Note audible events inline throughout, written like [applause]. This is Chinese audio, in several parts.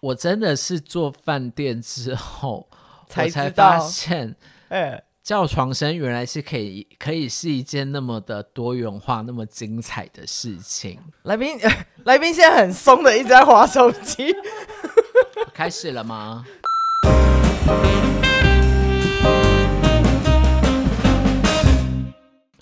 我真的是做饭店之后才我才发现，哎、欸，叫床声原来是可以可以是一件那么的多元化、那么精彩的事情。来宾，[laughs] 来宾现在很松的一直在划手机，[laughs] 开始了吗？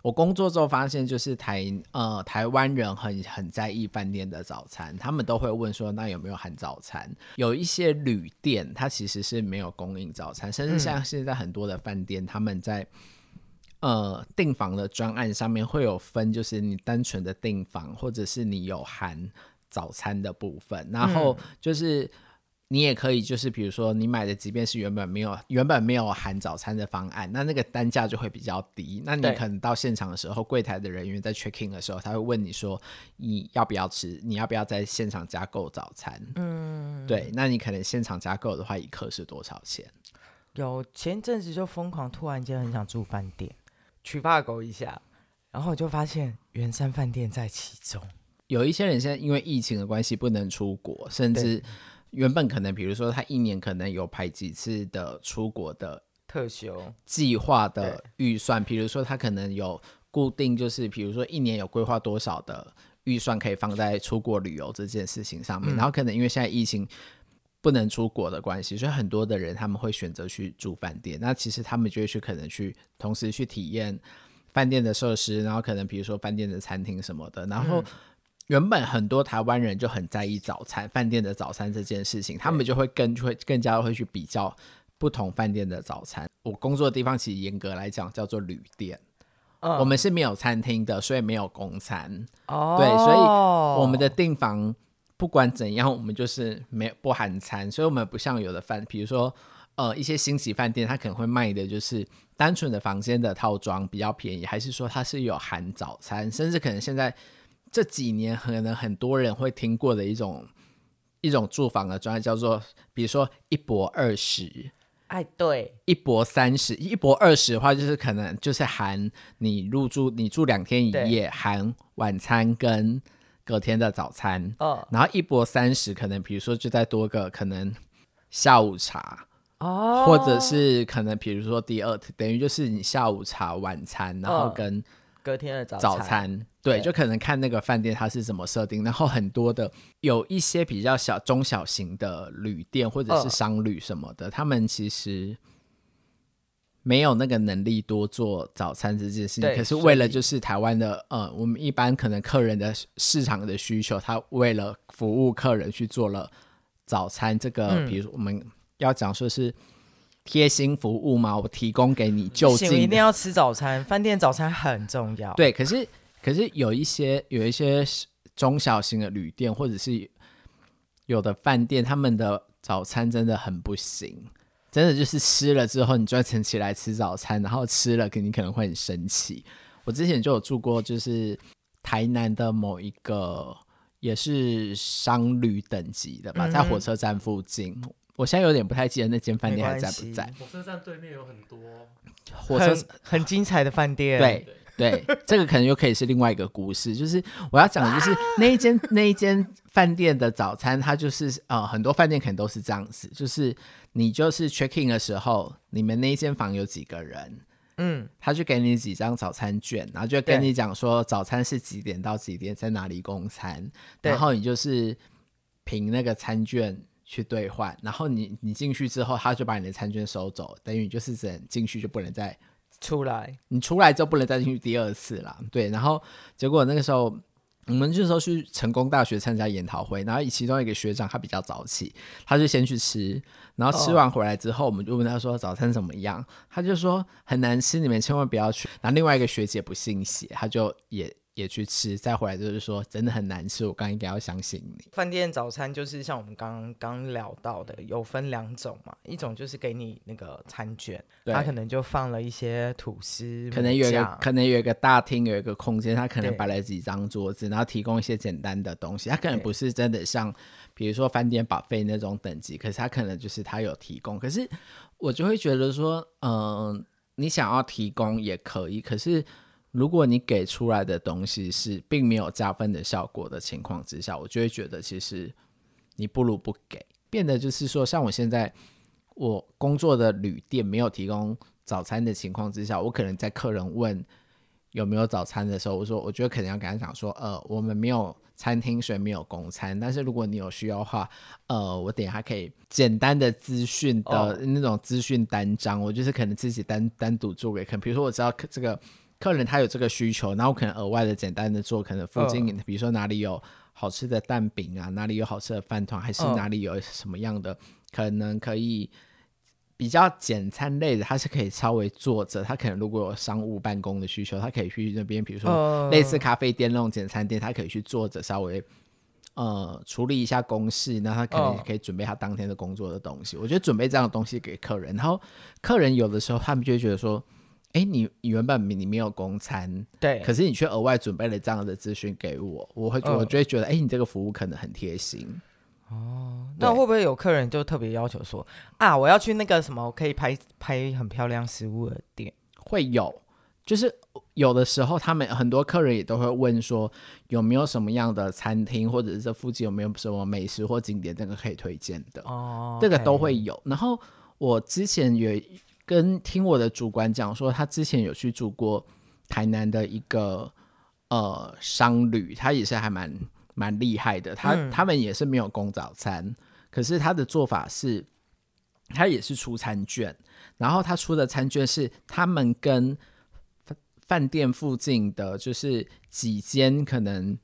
我工作之后发现，就是台呃台湾人很很在意饭店的早餐，他们都会问说，那有没有含早餐？有一些旅店它其实是没有供应早餐，甚至像现在很多的饭店，他们在呃订房的专案上面会有分，就是你单纯的订房，或者是你有含早餐的部分，然后就是。你也可以，就是比如说你买的，即便是原本没有原本没有含早餐的方案，那那个单价就会比较低。那你可能到现场的时候，柜台的人员在 checking 的时候，他会问你说你要不要吃，你要不要在现场加购早餐？嗯，对。那你可能现场加购的话，一克是多少钱？有前阵子就疯狂，突然间很想住饭店，去 Trivago 一下，然后我就发现圆山饭店在其中。有一些人现在因为疫情的关系不能出国，甚至。原本可能，比如说他一年可能有排几次的出国的特休计划的预算，比如说他可能有固定，就是比如说一年有规划多少的预算可以放在出国旅游这件事情上面，嗯、然后可能因为现在疫情不能出国的关系，所以很多的人他们会选择去住饭店。那其实他们就会去可能去同时去体验饭店的设施，然后可能比如说饭店的餐厅什么的，然后。嗯原本很多台湾人就很在意早餐饭店的早餐这件事情，他们就会更会更加会去比较不同饭店的早餐。我工作的地方其实严格来讲叫做旅店，嗯，我们是没有餐厅的，所以没有公餐。哦，对，所以我们的订房不管怎样，我们就是没有不含餐，所以我们不像有的饭，比如说呃一些星级饭店，它可能会卖的就是单纯的房间的套装比较便宜，还是说它是有含早餐，甚至可能现在。这几年可能很多人会听过的一种一种住房的专业叫做，比如说一博二十，哎，对，一博三十，一博二十的话就是可能就是含你入住，你住两天一夜，含晚餐跟隔天的早餐，哦，然后一博三十可能比如说就再多个可能下午茶，哦，或者是可能比如说第二等于就是你下午茶、晚餐，然后跟。隔天的早餐对，就可能看那个饭店它是怎么设定，然后很多的有一些比较小中小型的旅店或者是商旅什么的，呃，他们其实没有那个能力多做早餐这件事情。可是为了就是台湾的呃，我们一般可能客人的市场的需求，他为了服务客人去做了早餐。这个，嗯，比如我们要讲说是。贴心服务嘛？我提供给你就近，一定要吃早餐。饭店早餐很重要。对，可是可是有一些有一些中小型的旅店，或者是有的饭店，他们的早餐真的很不行，真的就是吃了之后，你专程起来吃早餐，然后吃了，你可能会很生气。我之前就有住过，就是台南的某一个也是商旅等级的吧，嗯、在火车站附近。我现在有点不太记得那间饭店还在不在。火车站对面有很多火车很，很精彩的饭店。对对，这个可能又可以是另外一个故事。就是我要讲的就是那一间那一间饭店的早餐，它就是呃很多饭店可能都是这样子，就是你就是 check in 的时候，你们那一间房有几个人，嗯，他就给你几张早餐券，然后就跟你讲说早餐是几点到几点在哪里供餐，然后你就是凭那个餐券。去兑换，然后你你进去之后，他就把你的餐券收走，等于就是只能进去就不能再出来。你出来之后不能再进去第二次了。对，然后结果那个时候我们那时候去成功大学参加研讨会，然后其中一个学长他比较早起，他就先去吃，然后吃完回来之后，我们就问他说早餐怎么样，他就说很难吃，你们千万不要去。然后另外一个学姐不信邪，他就也。也去吃，再回来就是说真的很难吃。我刚应该要相信你。饭店早餐就是像我们刚刚聊到的，有分两种嘛，一种就是给你那个餐券，它可能就放了一些吐司，可能有一个可能有一个大厅，有一个空间，他可能摆了几张桌子，然后提供一些简单的东西。他可能不是真的像，比如说饭店 buffet 那种等级，可是他可能就是他有提供。可是我就会觉得说，嗯、呃，你想要提供也可以，可是。如果你给出来的东西是并没有加分的效果的情况之下，我就会觉得其实你不如不给。变得就是说，像我现在我工作的旅店没有提供早餐的情况之下，我可能在客人问有没有早餐的时候，我说我觉得可能要跟他讲说，呃，我们没有餐厅，所以没有供餐。但是如果你有需要的话，呃，我等一下可以简单的资讯的那种资讯单张，我就是可能自己单单独做给客人。比如说我知道这个客人他有这个需求，然后我可能额外的简单的做，可能附近比如说哪里有。好吃的蛋饼啊，哪里有好吃的饭团，还是哪里有什么样的、嗯、可能可以比较简餐类的，他是可以稍微坐着。他可能如果有商务办公的需求，他可以去那边，比如说类似咖啡店那种简餐店，他可以去坐着稍微呃处理一下公事，那他可能可以准备他当天的工作的东西。我觉得准备这样的东西给客人，然后客人有的时候他们就会觉得说。哎，你原本你没有公餐，对，可是你却额外准备了这样的资讯给我，我会、呃、我就会觉得，哎，你这个服务可能很贴心。哦，那会不会有客人就特别要求说，啊，我要去那个什么可以拍拍很漂亮食物的店？会有，就是有的时候他们很多客人也都会问说，有没有什么样的餐厅，或者是这附近有没有什么美食或景点，这个可以推荐的？哦，这个都会有。然后我之前有。跟听我的主管讲说，他之前有去住过台南的一个呃商旅，他也是还蛮蛮厉害的。他、嗯、他们也是没有供早餐，可是他的做法是，他也是出餐券，然后他出的餐券是他们跟饭店附近的，就是几间可能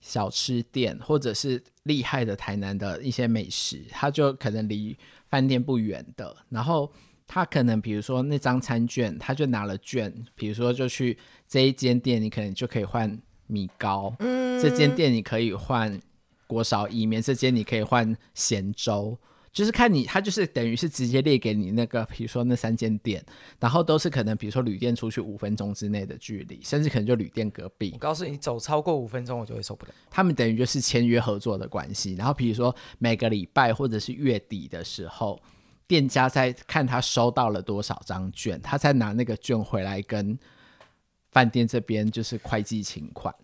小吃店，或者是厉害的台南的一些美食，他就可能离饭店不远的，然后。他可能比如说那张餐券，他就拿了券，比如说就去这一间店，你可能就可以换米糕，嗯，这间店你可以换锅烧意面，这间你可以换咸粥，就是看你，他就是等于是直接列给你那个，比如说那三间店，然后都是可能比如说旅店出去五分钟之内的距离，甚至可能就旅店隔壁。我告诉你，走超过五分钟我就会受不了。他们等于就是签约合作的关系，然后比如说每个礼拜或者是月底的时候。店家在看他收到了多少张券，他才拿那个券回来跟饭店这边就是会计请款，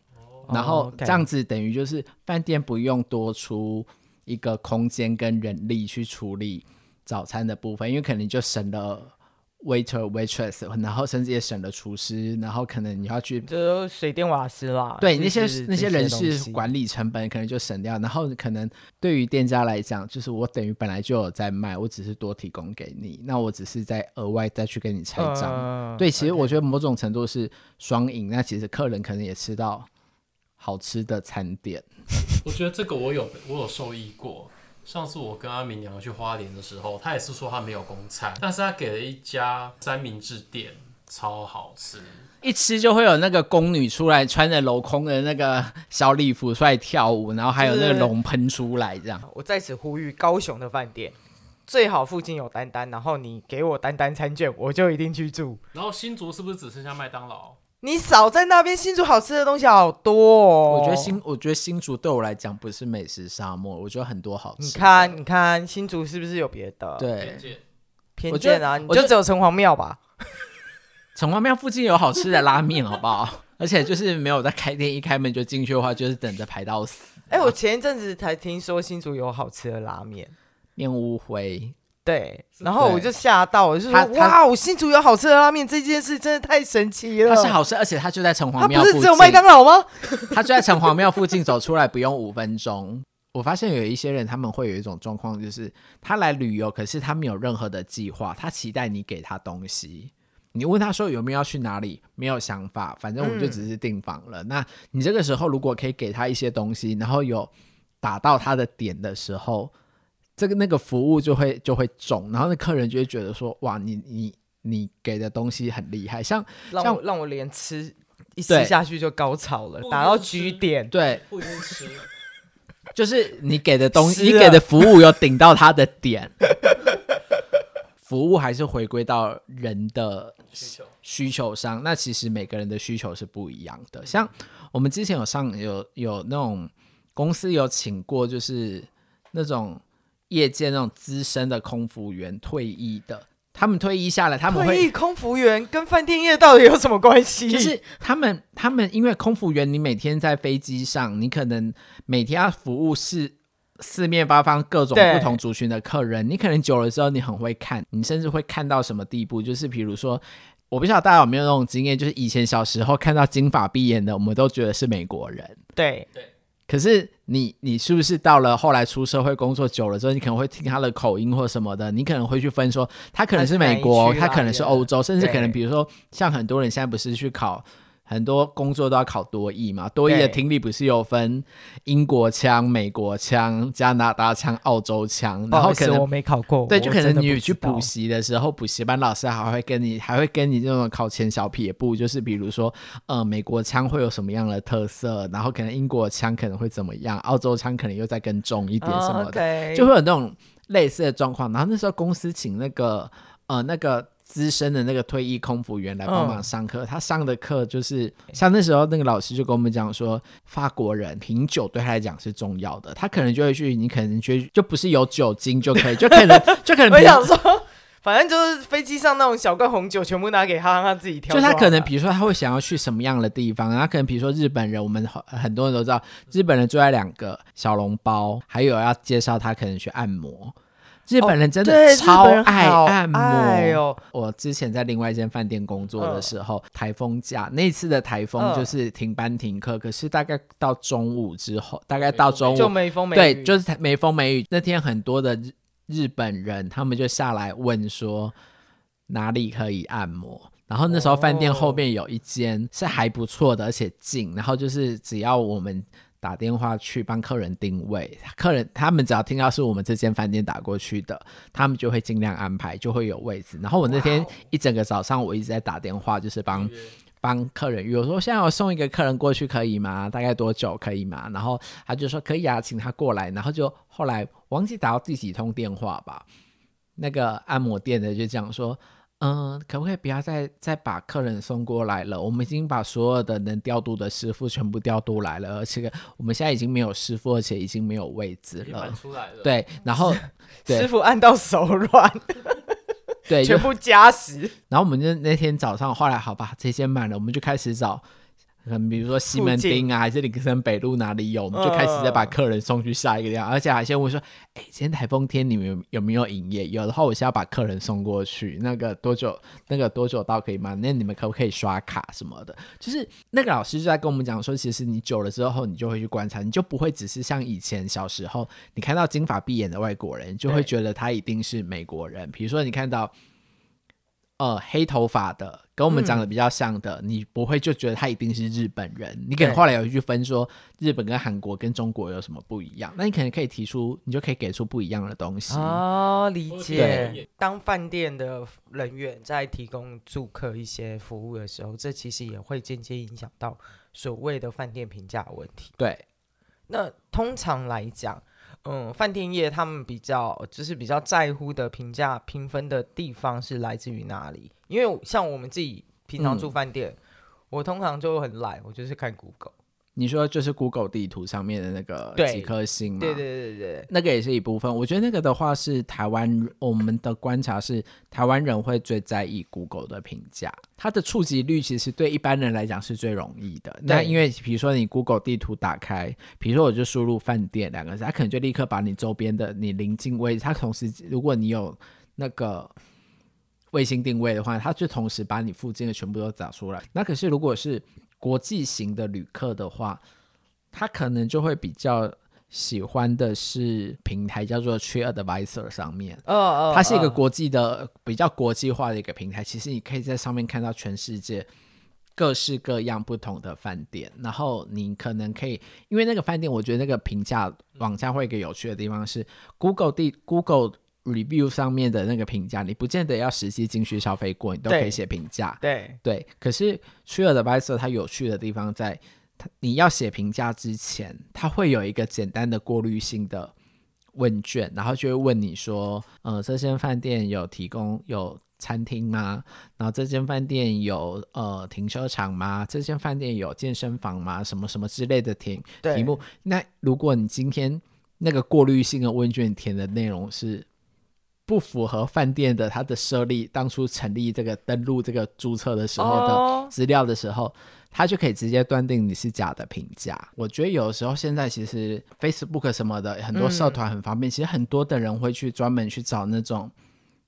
然后这样子等于就是饭店不用多出一个空间跟人力去处理早餐的部分，因为可能就省了。Waiter waitress，然后甚至也省了厨师，然后可能你要去就水电瓦斯啦，对那些那些人事管理成本可能就省掉，然后可能对于店家来讲，就是我等于本来就有在卖，我只是多提供给你，那我只是在额外再去跟你拆账。呃、对，其实我觉得某种程度是双赢，那其实客人可能也吃到好吃的餐点。[laughs] 我觉得这个我有我有受益过。上次我跟阿明娘去花莲的时候，他也是说他没有公餐，但是他给了一家三明治店，超好吃，一吃就会有那个宫女出来穿着镂空的那个小礼服出来跳舞，然后还有那个龙喷出来这样。我在此呼吁高雄的饭店，最好附近有丹丹，然后你给我丹丹餐券，我就一定去住。然后新竹是不是只剩下麦当劳？你少在那边，新竹好吃的东西好多哦。我觉得新，我觉得新竹对我来讲不是美食沙漠，我觉得很多好吃。你看，你看新竹是不是有别的？对，偏见啊，你就只有城隍庙吧。[laughs] 城隍庙附近有好吃的拉面，好不好？[laughs] 而且就是没有在开店，一开门就进去的话，就是等着排到死。哎、欸，我前一阵子才听说新竹有好吃的拉面，面屋辉。对，然后我就吓到，我就说哇，我新竹有好吃的拉面，这件事真的太神奇了。它是好吃，而且它就在城隍庙附近。它不是只有麦当劳吗？它就在城隍庙附近，走出来不用五分钟。我发现有一些人他们会有一种状况，就是他来旅游，可是他没有任何的计划，他期待你给他东西。你问他说有没有要去哪里，没有想法，反正我就只是订房了。嗯、那你这个时候如果可以给他一些东西，然后有打到他的点的时候。这个那个服务就会就会重，然后那客人就会觉得说，哇，你你你给的东西很厉害，像让像让我连吃一吃下去就高潮了，打到局点，对，不一定吃，[laughs] 就是你给的东西，你给的服务有顶到他的点，[laughs] 服务还是回归到人的需求。需求上，那其实每个人的需求是不一样的。像我们之前有上有有那种公司有请过，就是那种。业界那种资深的空服员退役的，他们退役下来，他们会退役空服员跟饭店业到底有什么关系？就是他们，他们因为空服员，你每天在飞机上，你可能每天要服务是四面八方各种不同族群的客人，你可能久了之后，你很会看，你甚至会看到什么地步？就是比如说，我不知道大家有没有那种经验，就是以前小时候看到金发碧眼的，我们都觉得是美国人。对对。可是你你是不是到了后来出社会工作久了之后，你可能会听他的口音或什么的，你可能会去分说，他可能是美国，他可能是欧洲，甚至可能比如说像很多人现在不是去考。很多工作都要考多译嘛，多译的听力不是有分英国腔、美国腔、加拿大腔、澳洲腔，然后可能我没考过，对，就可能你去补习的时候，补习班老师还会跟你，还会跟你这种考前小撇步，就是比如说，呃，美国腔会有什么样的特色，然后可能英国腔可能会怎么样，澳洲腔可能又再更重一点什么的，就会有那种类似的状况。然后那时候公司请那个，呃，那个。资深的那个退役空服员来帮忙上课，嗯、他上的课就是像那时候那个老师就跟我们讲说，法国人品酒对他来讲是重要的，他可能就会去，你可能觉得就不是有酒精就可以，就可能就可能。我想说，反正就是飞机上那种小罐红酒，全部拿给他，让他自己挑。就他可能比如说他会想要去什么样的地方，然后可能比如说日本人，我们很多人都知道，日本人住在两个小笼包，还有要介绍他可能去按摩。日本人真的超爱按摩哦！我之前在另外一间饭店工作的时候，台风假那次的台风就是停班停课，可是大概到中午之后，大概到中午就没风没雨，对，就是没风没雨。那天很多的日日本人他们就下来问说哪里可以按摩，然后那时候饭店后面有一间是还不错的，而且近，然后就是只要我们。打电话去帮客人定位，客人他们只要听到是我们这间饭店打过去的，他们就会尽量安排，就会有位置。然后我那天一整个早上我一直在打电话，就是帮帮客人约，我说现在我送一个客人过去可以吗？大概多久可以吗？然后他就说可以啊，请他过来。然后就后来忘记打到第几通电话吧，那个按摩店的就讲说。嗯，可不可以不要再再把客人送过来了？我们已经把所有的能调度的师傅全部调度来了，而且我们现在已经没有师傅，而且已经没有位置了。出来了。对，然后 [laughs] 师傅按到手软，对，[laughs] 全部加时。然后我们就那天早上，后来好吧，这些满了，我们就开始找。嗯，比如说西门町啊，还是林森北路哪里有，我们就开始再把客人送去下一个地方，而且还先问说，哎，今天台风天你们有，有没有营业？有的话，我先要把客人送过去，那个多久？那个多久到可以吗？那你们可不可以刷卡什么的？就是那个老师就在跟我们讲说，其实你久了之后，你就会去观察，你就不会只是像以前小时候，你看到金发碧眼的外国人，就会觉得他一定是美国人。比如说你看到。呃，黑头发的跟我们长得比较像的，嗯，你不会就觉得他一定是日本人。你可能后来有一句分说，日本跟韩国跟中国有什么不一样？那你可能可以提出，你就可以给出不一样的东西。哦，理解。当饭店的人员在提供住客一些服务的时候，这其实也会间接影响到所谓的饭店评价的问题。对。那通常来讲。嗯，饭店业他们比较就是比较在乎的评价评分的地方是来自于哪里？因为像我们自己平常住饭店，嗯，我通常就很懒，我就是看 Google。你说就是 Google 地图上面的那个几颗星对对对对，那个也是一部分。我觉得那个的话是台湾，我们的观察是台湾人会最在意 Google 的评价，它的触及率其实对一般人来讲是最容易的。那因为比如说你 Google 地图打开，比如说我就输入饭店两个字，它可能就立刻把你周边的你临近位置，它同时如果你有那个卫星定位的话，它就同时把你附近的全部都找出来。那可是如果是国际型的旅客的话，他可能就会比较喜欢的是平台叫做 TripAdvisor 上面。哦哦，它是一个国际的比较国际化的一个平台。其实你可以在上面看到全世界各式各样不同的饭店。然后你可能可以，因为那个饭店，我觉得那个评价网站会有一个有趣的地方是 Google 地 Google。Review 上面的那个评价，你不见得要实际进去消费过，你都可以写评价。对对，可是 TripAdvisor 它有趣的地方在，它你要写评价之前，它会有一个简单的过滤性的问卷，然后就会问你说，呃，这间饭店有提供有餐厅吗？然后这间饭店有呃停车场吗？这间饭店有健身房吗？什么什么之类的题题目。那如果你今天那个过滤性的问卷填的内容是不符合饭店的它的设立，当初成立这个登录这个注册的时候的资料的时候，他就可以直接断定你是假的评价。我觉得有时候现在其实 Facebook 什么的很多社团很方便，嗯、其实很多的人会去专门去找那种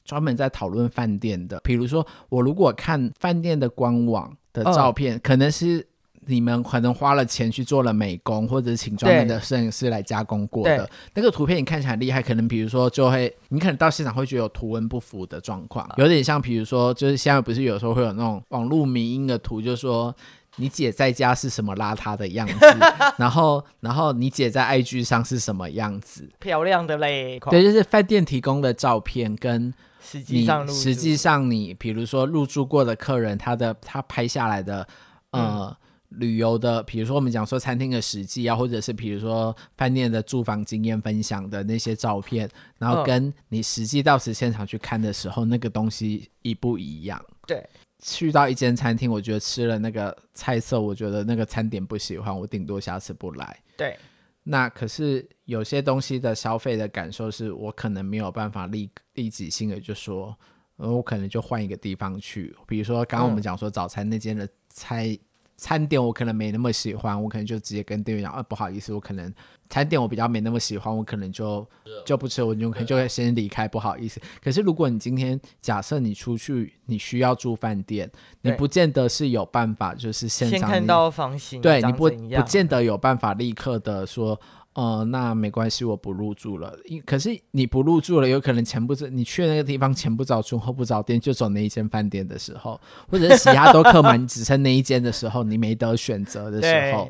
专门在讨论饭店的，比如说我如果看饭店的官网的照片，哦、可能是。你们可能花了钱去做了美工，或者请专门的摄影师来加工过的那个图片，你看起来很厉害。可能比如说，就会你可能到现场会觉得有图文不符的状况，有点像比如说，就是现在不是有时候会有那种网络迷因的图，就是说你姐在家是什么邋遢的样子，[laughs] 然后然后你姐在 IG 上是什么样子，漂亮的嘞。对，就是饭店提供的照片跟实际上实际上你比如说入住过的客人他的他拍下来的呃。嗯旅游的，比如说我们讲说餐厅的实际啊，或者是比如说饭店的住房经验分享的那些照片，然后跟你实际到时现场去看的时候，哦、那个东西一不一样？对，去到一间餐厅，我觉得吃了那个菜色，我觉得那个餐点不喜欢，我顶多下次不来。对，那可是有些东西的消费的感受，是我可能没有办法立立即性的就说，我可能就换一个地方去，比如说刚刚我们讲说早餐那间的菜。嗯餐点我可能没那么喜欢，我可能就直接跟店员讲，啊，不好意思，我可能餐点我比较没那么喜欢，我可能就就不吃，我就可能就会先离开，不好意思。可是如果你今天假设你出去，你需要住饭店，你不见得是有办法，就是现场先看到房型，对，你不不见得有办法立刻的说。呃，那没关系，我不入住了。可是你不入住了，有可能前不着，你去那个地方前不着村后不着店，就走那一间饭店的时候，或者是其他都客满，[laughs] 只剩那一间的时候，你没得选择的时候，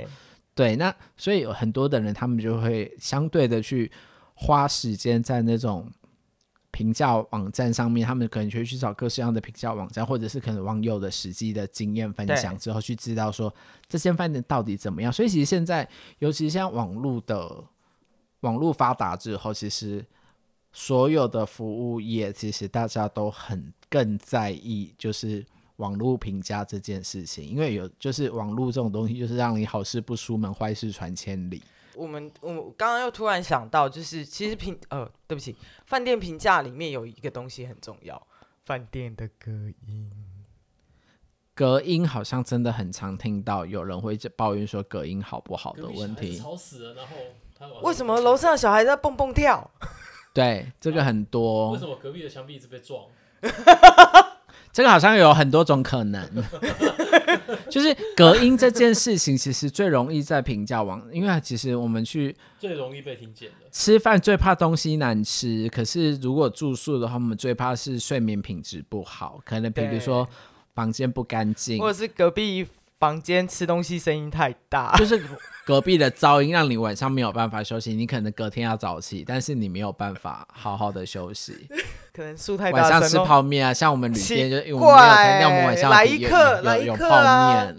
对，对，那所以有很多的人，他们就会相对的去花时间在那种。评价网站上面，他们可能就会去找各式各样的评价网站，或者是可能网友的实际的经验分享之后，去知道说这间饭店到底怎么样。所以其实现在，尤其像网络的网络发达之后，其实所有的服务业，其实大家都很更在意就是网络评价这件事情，因为有就是网络这种东西，就是让你好事不出门，坏事传千里。我们我刚刚又突然想到，就是其实评呃，对不起，饭店评价里面有一个东西很重要，饭店的隔音。隔音好像真的很常听到有人会抱怨说隔音好不好的问题。吵死了，然后为什么楼上的小孩在蹦蹦跳？对，这个很多。为什么隔壁的墙壁一直被撞？[laughs] 这个好像有很多种可能，[laughs] [laughs] 就是隔音这件事情，其实最容易在评价网，因为其实我们去最容易被听见的。吃饭最怕东西难吃，可是如果住宿的话，我们最怕是睡眠品质不好，可能比如说房间不干净，或者是隔壁房间吃东西声音太大，[laughs] 就是。隔壁的噪音让你晚上没有办法休息，你可能隔天要早起，但是你没有办法好好的休息。可能树太大，晚上吃泡面啊，像我们旅店就因为我们没有餐，那我们晚上来一客，来一客啊。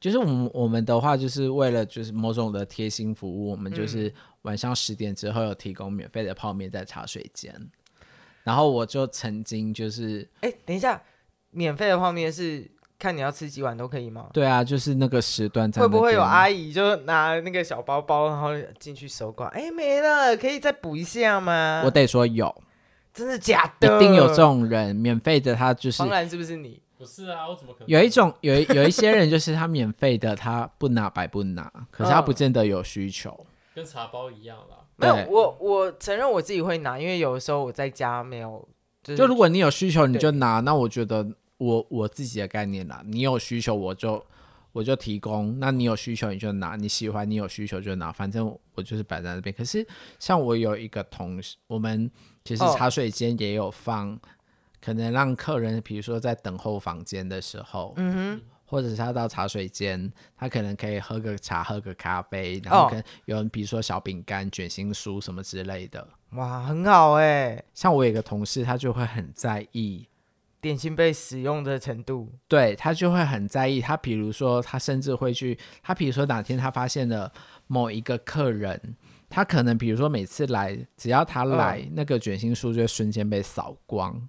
就是我们我们的话，就是为了就是某种的贴心服务，我们就是晚上十点之后有提供免费的泡面在茶水间。然后我就曾经就是，哎，等一下，免费的泡面是。看你要吃几碗都可以吗？对啊，就是那个时段。会不会有阿姨就拿那个小包包，然后进去收刮？哎，没了，可以再补一下吗？我得说有，真的假的？一定有这种人，免费的他就是。当然是不是你？不是啊，我怎么可能？有一种有有一些人就是他免费的，他不拿白不拿，可是他不见得有需求。嗯、跟茶包一样啦。没有，我我承认我自己会拿，因为有的时候我在家没有。就是、就如果你有需求，你就拿。那我觉得。我我自己的概念啦，你有需求我就我就提供，那你有需求你就拿，你喜欢你有需求就拿，反正我就是摆在那边。可是像我有一个同事，我们其实茶水间也有放，哦、可能让客人，比如说在等候房间的时候，嗯哼，或者是他到茶水间，他可能可以喝个茶，喝个咖啡，然后可能有人比如说小饼干、卷心酥什么之类的，哇，很好哎。像我有一个同事，他就会很在意。点心被使用的程度，对，他就会很在意。他比如说，他甚至会去，他比如说哪天他发现了某一个客人，他可能比如说每次来，只要他来，嗯、那个卷心酥就会瞬间被扫光。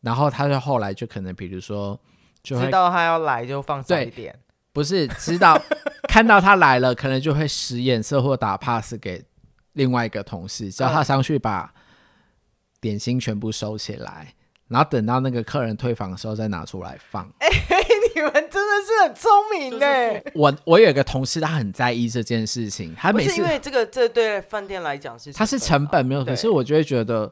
然后他就后来就可能比如说，就会知道他要来就放松一点，不是知道看到他来了，可能就会使眼色或打 pass 给另外一个同事，叫他上去把点心全部收起来。然后等到那个客人退房的时候再拿出来放。[laughs] 哎、欸，你们真的是很聪明呢。我我有一个同事，他很在意这件事情，他每次因为这个这对饭店来讲是，他是成本没有，可是我就会觉得，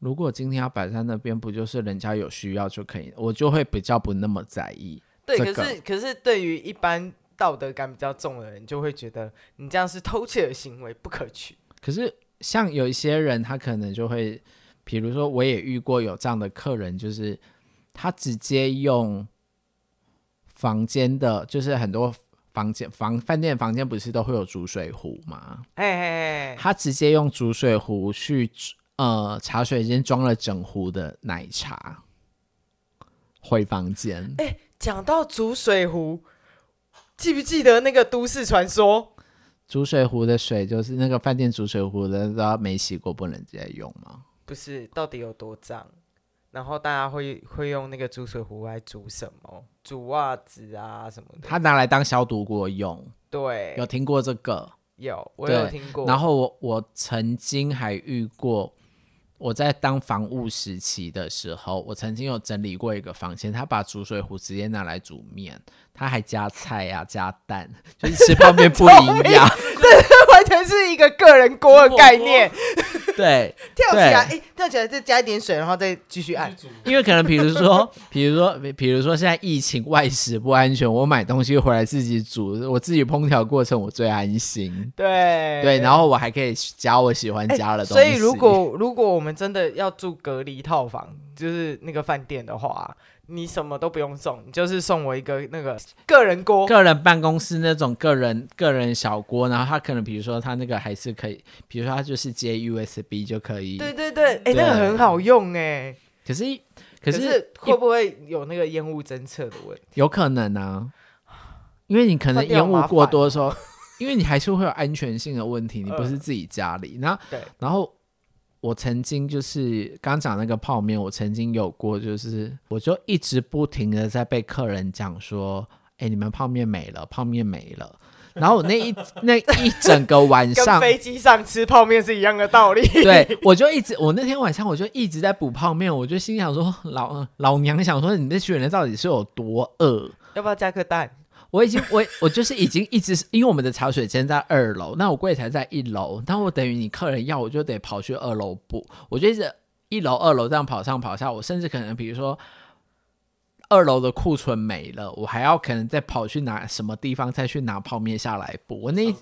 如果今天要摆在那边，不就是人家有需要就可以，我就会比较不那么在意。对，这个、可是可是对于一般道德感比较重的人，就会觉得你这样是偷窃的行为，不可取。可是像有一些人，他可能就会，比如说我也遇过有这样的客人，就是他直接用房间的，就是很多房间房饭店房间不是都会有煮水壶吗？哎哎哎，他直接用煮水壶去呃茶水间装了整壶的奶茶回房间。哎，讲到煮水壶，记不记得那个都市传说？煮水壶的水就是那个饭店煮水壶的，都要没洗过不能直接用吗？不是，到底有多脏？然后大家会会用那个煮水壶来煮什么？煮袜子啊什么的。他拿来当消毒锅用。对，有听过这个？有，我有听过。然后我我曾经还遇过。我在当房务时期的时候，我曾经有整理过一个房间，他把煮水壶直接拿来煮面，他还加菜呀、啊、加蛋，就是吃泡面不营养，[laughs] 这完全是一个个人锅的概念。[laughs] 对，跳起来，哎，跳起来再加一点水，然后再继续按。[laughs] 因为可能比如说，[laughs] 比如说，比如说现在疫情外食不安全，我买东西回来自己煮，我自己烹调过程我最安心。对对，然后我还可以加我喜欢加的东西。所以如果如果我们真的要住隔离套房，就是那个饭店的话。你什么都不用送，你就是送我一个那个个人锅，个人办公室那种个人个人小锅，然后他可能比如说他那个还是可以，比如说他就是接 USB 就可以。对对对，哎、欸，那个很好用哎。可是可是，可是会不会有那个烟雾侦测的问题？有可能啊，因为你可能烟雾过多的时候，因为你还是会有安全性的问题，你不是自己家里，然后对，然后。我曾经就是刚讲那个泡面，我曾经有过，就是我就一直不停的在被客人讲说，哎、欸，你们泡面没了，泡面没了。然后我那一那一整个晚上，飞机上吃泡面是一样的道理。对，我就一直，我那天晚上我就一直在补泡面，我就心想说，老老娘想说，你这群人到底是有多饿？要不要加颗蛋？我已经我我就是已经一直因为我们的茶水间在二楼，那我柜台在一楼，那我等于你客人要我就得跑去二楼补，我就一直一楼二楼这样跑上跑下，我甚至可能比如说二楼的库存没了，我还要可能再跑去拿什么地方再去拿泡面下来补。我那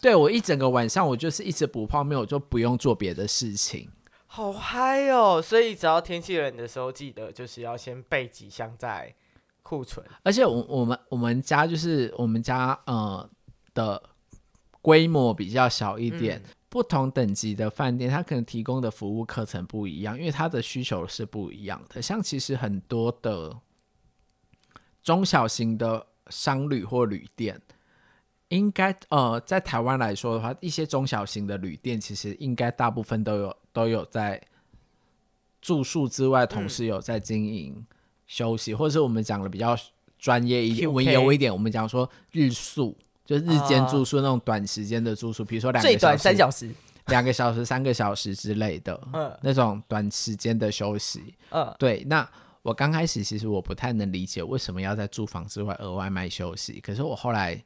对我一整个晚上我就是一直补泡面，我就不用做别的事情，好嗨哦！所以只要天气冷的时候，记得就是要先备几箱在。库存，而且我我们我们家就是我们家呃的规模比较小一点，嗯、不同等级的饭店，它可能提供的服务课程不一样，因为它的需求是不一样的。像其实很多的中小型的商旅或旅店，应该呃在台湾来说的话，一些中小型的旅店其实应该大部分都有都有在住宿之外，同时有在经营。嗯休息，或者是我们讲的比较专业一点、文言一点，我们讲说日宿，就是日间住宿那种短时间的住宿，比如说两个最短三小时、两个小时、三个小时之类的，嗯，那种短时间的休息，嗯，对。那我刚开始其实我不太能理解为什么要在住房之外额外卖休息，可是我后来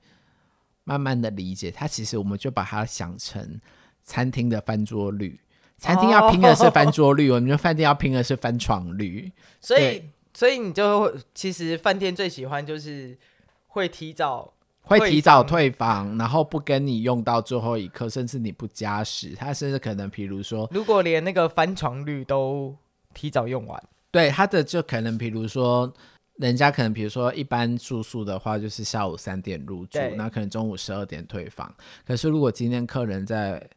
慢慢的理解，它其实我们就把它想成餐厅的翻桌率，餐厅要拼的是翻桌率，我们饭店要拼的是翻床率，所以。所以你就会，其实饭店最喜欢就是会提早会提早退房，然后不跟你用到最后一刻，甚至你不加时，他甚至可能，比如说，如果连那个翻床率都提早用完，对他的就可能，比如说，人家可能，比如说一般住宿的话，就是下午三点入住，那可能中午十二点退房。可是如果今天客人在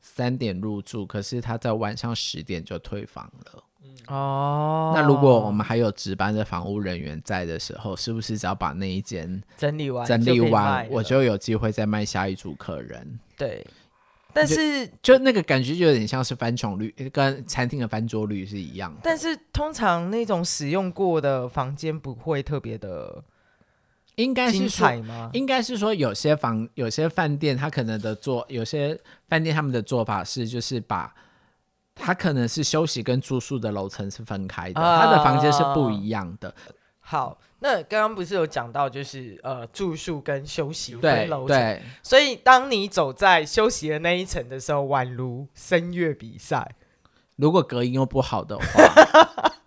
三点入住，可是他在晚上十点就退房了。哦，那如果我们还有值班的房屋人员在的时候，是不是只要把那一间整理完，整理完，我就有机会再卖下一组客人？对，但是就，就那个感觉就有点像是翻床率，跟餐厅的翻桌率是一样的。但是通常那种使用过的房间不会特别的，应该是说吗？应该是说有些房，有些饭店，他可能的做，有些饭店他们的做法是，就是把。他可能是休息跟住宿的楼层是分开的，他的房间是不一样的。好，那刚刚不是有讲到，就是呃住宿跟休息分楼层，对，所以当你走在休息的那一层的时候，宛如声乐比赛。如果隔音又不好的话，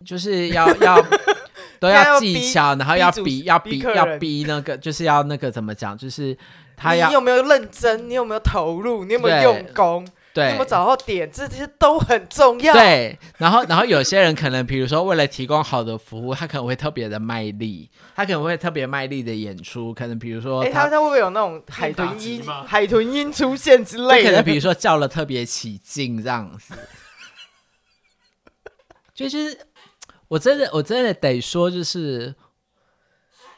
就是要 [laughs] 要都要技巧，然后要比要比要比那个，就是要那个怎么讲，就是他要你有没有认真，你有没有投入，你有没有用功。对，有没有找到点？这些都很重要。对，然后，然后有些人可能，比如说，为了提供好的服务，他可能会特别的卖力，他可能会特别卖力的演出。可能比如说，哎，他他会不会有那种海豚音、海豚音出现之类的？可能比如说叫了特别起劲这样子。[laughs] 就是我真的，我真的得说，就是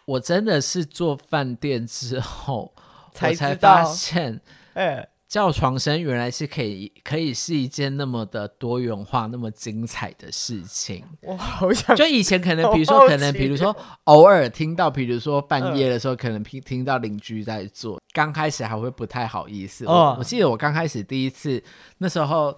我真的是做饭店之后，才才发现，哎。叫床声原来是可以，可以是一件那么的多元化、那么精彩的事情。我好想，就以前可能，比如说，可能，比如说，偶尔听到，比如说半夜的时候，可能听听到邻居在做，刚开始还会不太好意思。我我记得我刚开始第一次那时候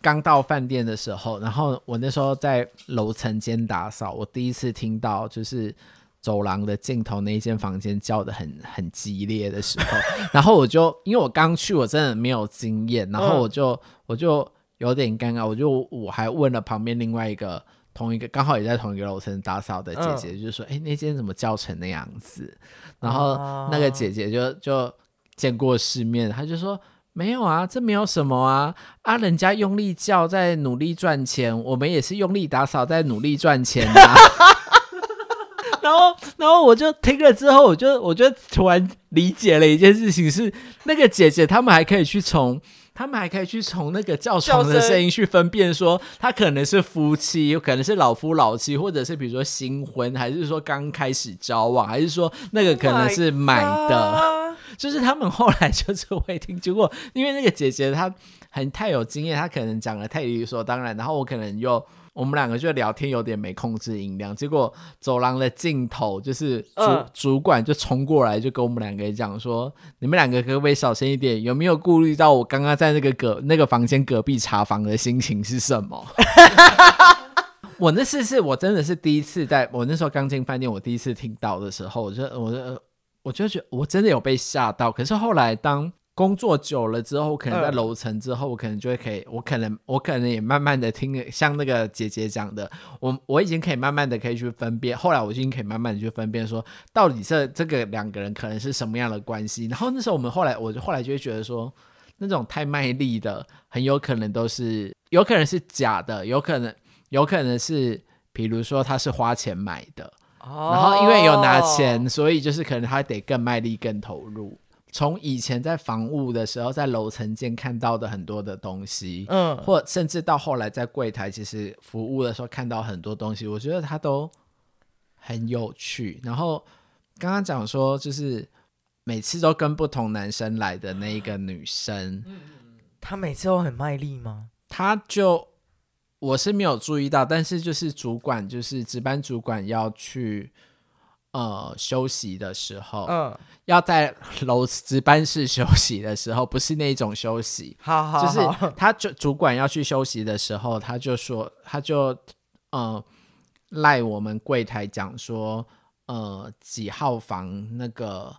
刚到饭店的时候，然后我那时候在楼层间打扫，我第一次听到就是。走廊的尽头那一间房间叫的很很激烈的时候，[laughs] 然后我就因为我刚去，我真的没有经验，然后我就我就有点尴尬，我就我还问了旁边另外一个同一个刚好也在同一个楼层打扫的姐姐，就是说，哎，那间怎么叫成那样子？然后那个姐姐就就见过世面，她就说没有啊，这没有什么啊，啊，人家用力叫在努力赚钱，我们也是用力打扫在努力赚钱啊。[laughs] [laughs] 然后，然后我就听了之后，我就我就突然理解了一件事情是，是那个姐姐他们还可以去从，他们还可以去从那个叫床的声音去分辨，说他可能是夫妻，有可能是老夫老妻，或者是比如说新婚，还是说刚开始交往，还是说那个可能是买的，oh、就是他们后来就是会听。结果因为那个姐姐她很太有经验，她可能讲的太理所当然，然后我可能又。我们两个就聊天，有点没控制音量，结果走廊的尽头就是主、呃、主管就冲过来，就跟我们两个讲说：“你们两个可不可以小声一点？有没有顾虑到我刚刚在那个隔那个房间隔壁查房的心情是什么？”我那次是我真的是第一次在，在我那时候刚进饭店，我第一次听到的时候，我就我就我就觉得我真的有被吓到。可是后来当工作久了之后，可能在楼层之后，我可能就会可以，我可能我可能也慢慢的听，像那个姐姐讲的，我我已经可以慢慢的可以去分辨。后来我已经可以慢慢的去分辨，说到底这这个两个人可能是什么样的关系。然后那时候我们后来，我就后来就会觉得说，那种太卖力的，很有可能都是，有可能是假的，有可能有可能是，比如说他是花钱买的，然后因为有拿钱，所以就是可能他得更卖力、更投入。从以前在房屋的时候，在楼层间看到的很多的东西，嗯，或甚至到后来在柜台其实服务的时候看到很多东西，我觉得它都很有趣。然后刚刚讲说，就是每次都跟不同男生来的那一个女生，嗯，她每次都很卖力吗？她就我是没有注意到，但是就是主管，就是值班主管要去。呃，休息的时候，嗯，要在楼值班室休息的时候，不是那种休息，[laughs] 好好好，就是他就主管要去休息的时候，他就说，他就呃赖我们柜台讲说，呃几号房那个。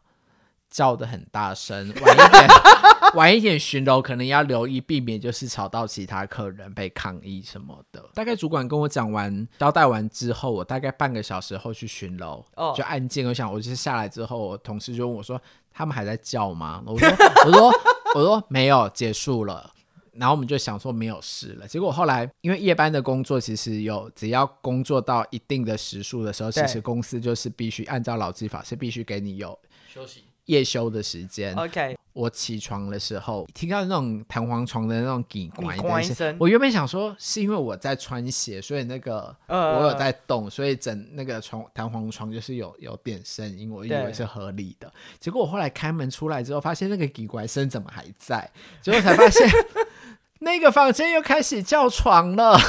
叫的很大声，[laughs] 晚一点，[laughs] 晚一点巡楼可能要留意，避免就是吵到其他客人被抗议什么的。大概主管跟我讲完交代完之后，我大概半个小时后去巡楼，哦，就按键。我想，我就是下来之后，我同事就问我说：“他们还在叫吗？”我说：“ [laughs] 我说我说没有，结束了。”然后我们就想说没有事了。结果后来因为夜班的工作，其实有只要工作到一定的时数的时候，其实公司就是必须按照老基法是必须给你有休息。夜休的时间，OK，我起床的时候听到那种弹簧床的那种滴乖的声，我原本想说是因为我在穿鞋，所以那个我有在动，所以整那个床弹簧床就是有有点声音，我以为是合理的。结果我后来开门出来之后，发现那个滴乖声怎么还在？结果才发现 [laughs] 那个房间又开始叫床了。[laughs]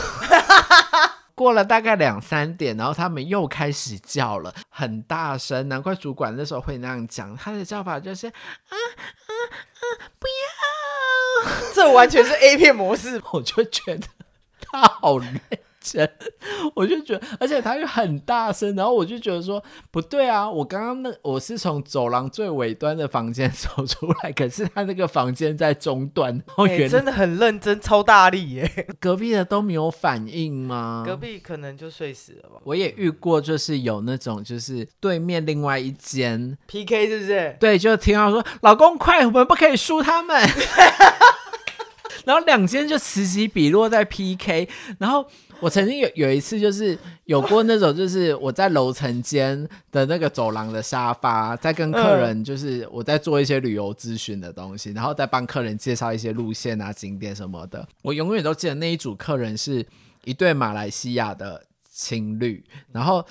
[laughs] 过了大概两三点，然后他们又开始叫了，很大声，难怪主管那时候会那样讲。他的叫法就是啊啊啊，不要！这完全是 A 片模式，我就觉得他好累，间，[laughs] 我就觉得，而且他又很大声，然后我就觉得说不对啊，我刚刚那我是从走廊最尾端的房间 [laughs] 走出来，可是他那个房间在中段，哦、欸，真的很认真，超大力耶！[laughs] 隔壁的都没有反应吗？隔壁可能就睡死了吧。我也遇过，就是有那种，就是对面另外一间 PK 是不是？对，就听到说老公快，我们不可以输他们。然后两间就此起彼落在 PK，然后我曾经有有一次就是有过那种，就是我在楼层间的那个走廊的沙发，在跟客人就是我在做一些旅游咨询的东西，然后再帮客人介绍一些路线啊、景点什么的。我永远都记得那一组客人是一对马来西亚的情侣，然后。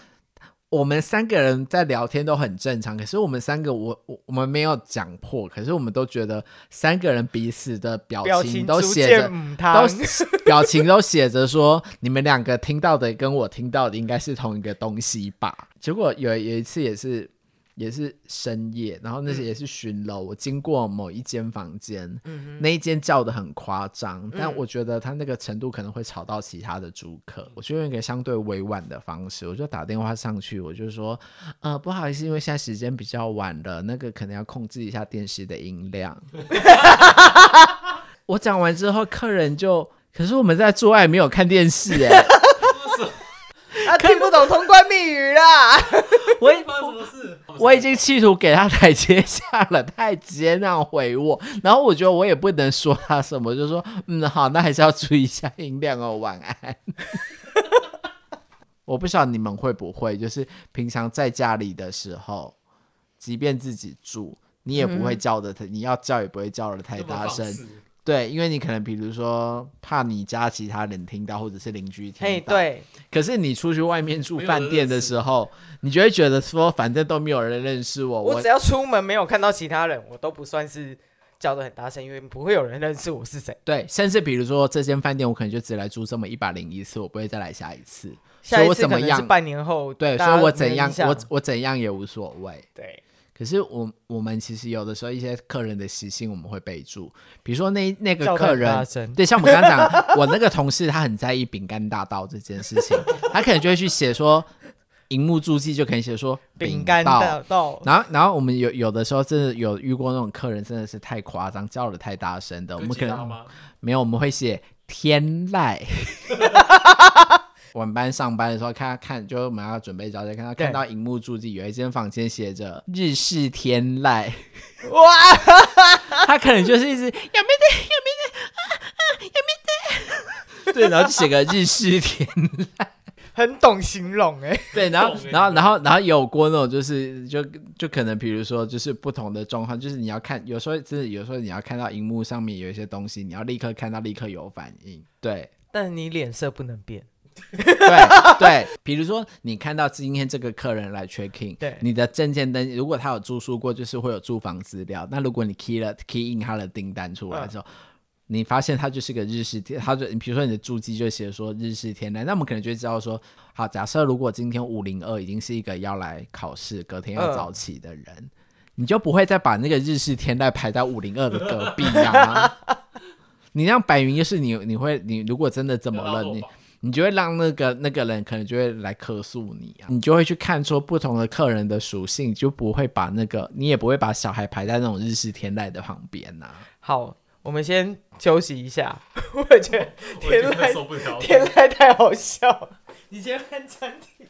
我们三个人在聊天都很正常，可是我们三个我我我们没有讲破，可是我们都觉得三个人彼此的表情都写着，都 [laughs] 表情都写着说，你们两个听到的跟我听到的应该是同一个东西吧？结果有有一次也是。也是深夜，然后那些也是巡楼，嗯、我经过某一间房间，嗯、那一间叫的很夸张，嗯、但我觉得他那个程度可能会吵到其他的租客，我就用一个相对委婉的方式，我就打电话上去，我就说，呃，不好意思，因为现在时间比较晚了，那个可能要控制一下电视的音量。[laughs] 我讲完之后，客人就，可是我们在做爱，没有看电视，哎。他听不懂通关密语啦！我 [laughs] 我已经企图给他台阶下了，他还直接那样回我，然后我觉得我也不能说他什么，就说嗯好，那还是要注意一下音量哦，晚安。[laughs] 我不晓得你们会不会，就是平常在家里的时候，即便自己住，你也不会叫的，嗯、你要叫也不会叫的太大声。对，因为你可能比如说怕你家其他人听到，或者是邻居听到。嘿，对。可是你出去外面住饭店的时候，你就会觉得说，反正都没有人认识我，我只要出门没有看到其他人，我都不算是叫的很大声，因为不会有人认识我是谁。对，甚至比如说这间饭店，我可能就只来住这么一百零一次，我不会再来下一次。下一次可能是半年后。对，所以我怎样，我我怎样也无所谓。对。可是我我们其实有的时候一些客人的习性我们会备注，比如说那那个客人，对，像我们刚刚讲，[laughs] 我那个同事他很在意饼干大道这件事情，[laughs] 他可能就会去写说，荧幕注记就可以写说饼干大道，然后然后我们有有的时候真的有遇过那种客人真的是太夸张，叫的太大声的，我们可能没有，我们会写天籁。[laughs] 晚班上班的时候，看他看，就我们要准备交接，看他看到荧幕注记有一间房间写着“日式天籁”，[laughs] 哇，他可能就是一直有没得有没得啊啊有没得，对，然后就写个日式天籁，很懂形容哎，对，然后然后然后然后有过那种就是就就可能比如说就是不同的状况，就是你要看有时候真的有时候你要看到荧幕上面有一些东西，你要立刻看到立刻有反应，对，但你脸色不能变。对对，[laughs] 比如说你看到今天这个客人来 check in，对，你的证件登，如果他有住宿过，就是会有住房资料。那如果你 key 了 key in 他的订单出来之后，嗯、你发现他就是个日式天，他就你比如说你的住记就写说日式天籁，那我们可能就会知道说，好，假设如果今天五零二已经是一个要来考试，隔天要早起的人，嗯、你就不会再把那个日式天籁排在五零二的隔壁啊。[laughs] 你让白云就是你你会你如果真的怎么了你。你就会让那个那个人可能就会来客诉你啊，你就会去看出不同的客人的属性，就不会把那个你也不会把小孩排在那种日式天籁的旁边呐、啊。好，我们先休息一下，[laughs] 我觉得天籁天籁太好笑了，你先看暂停。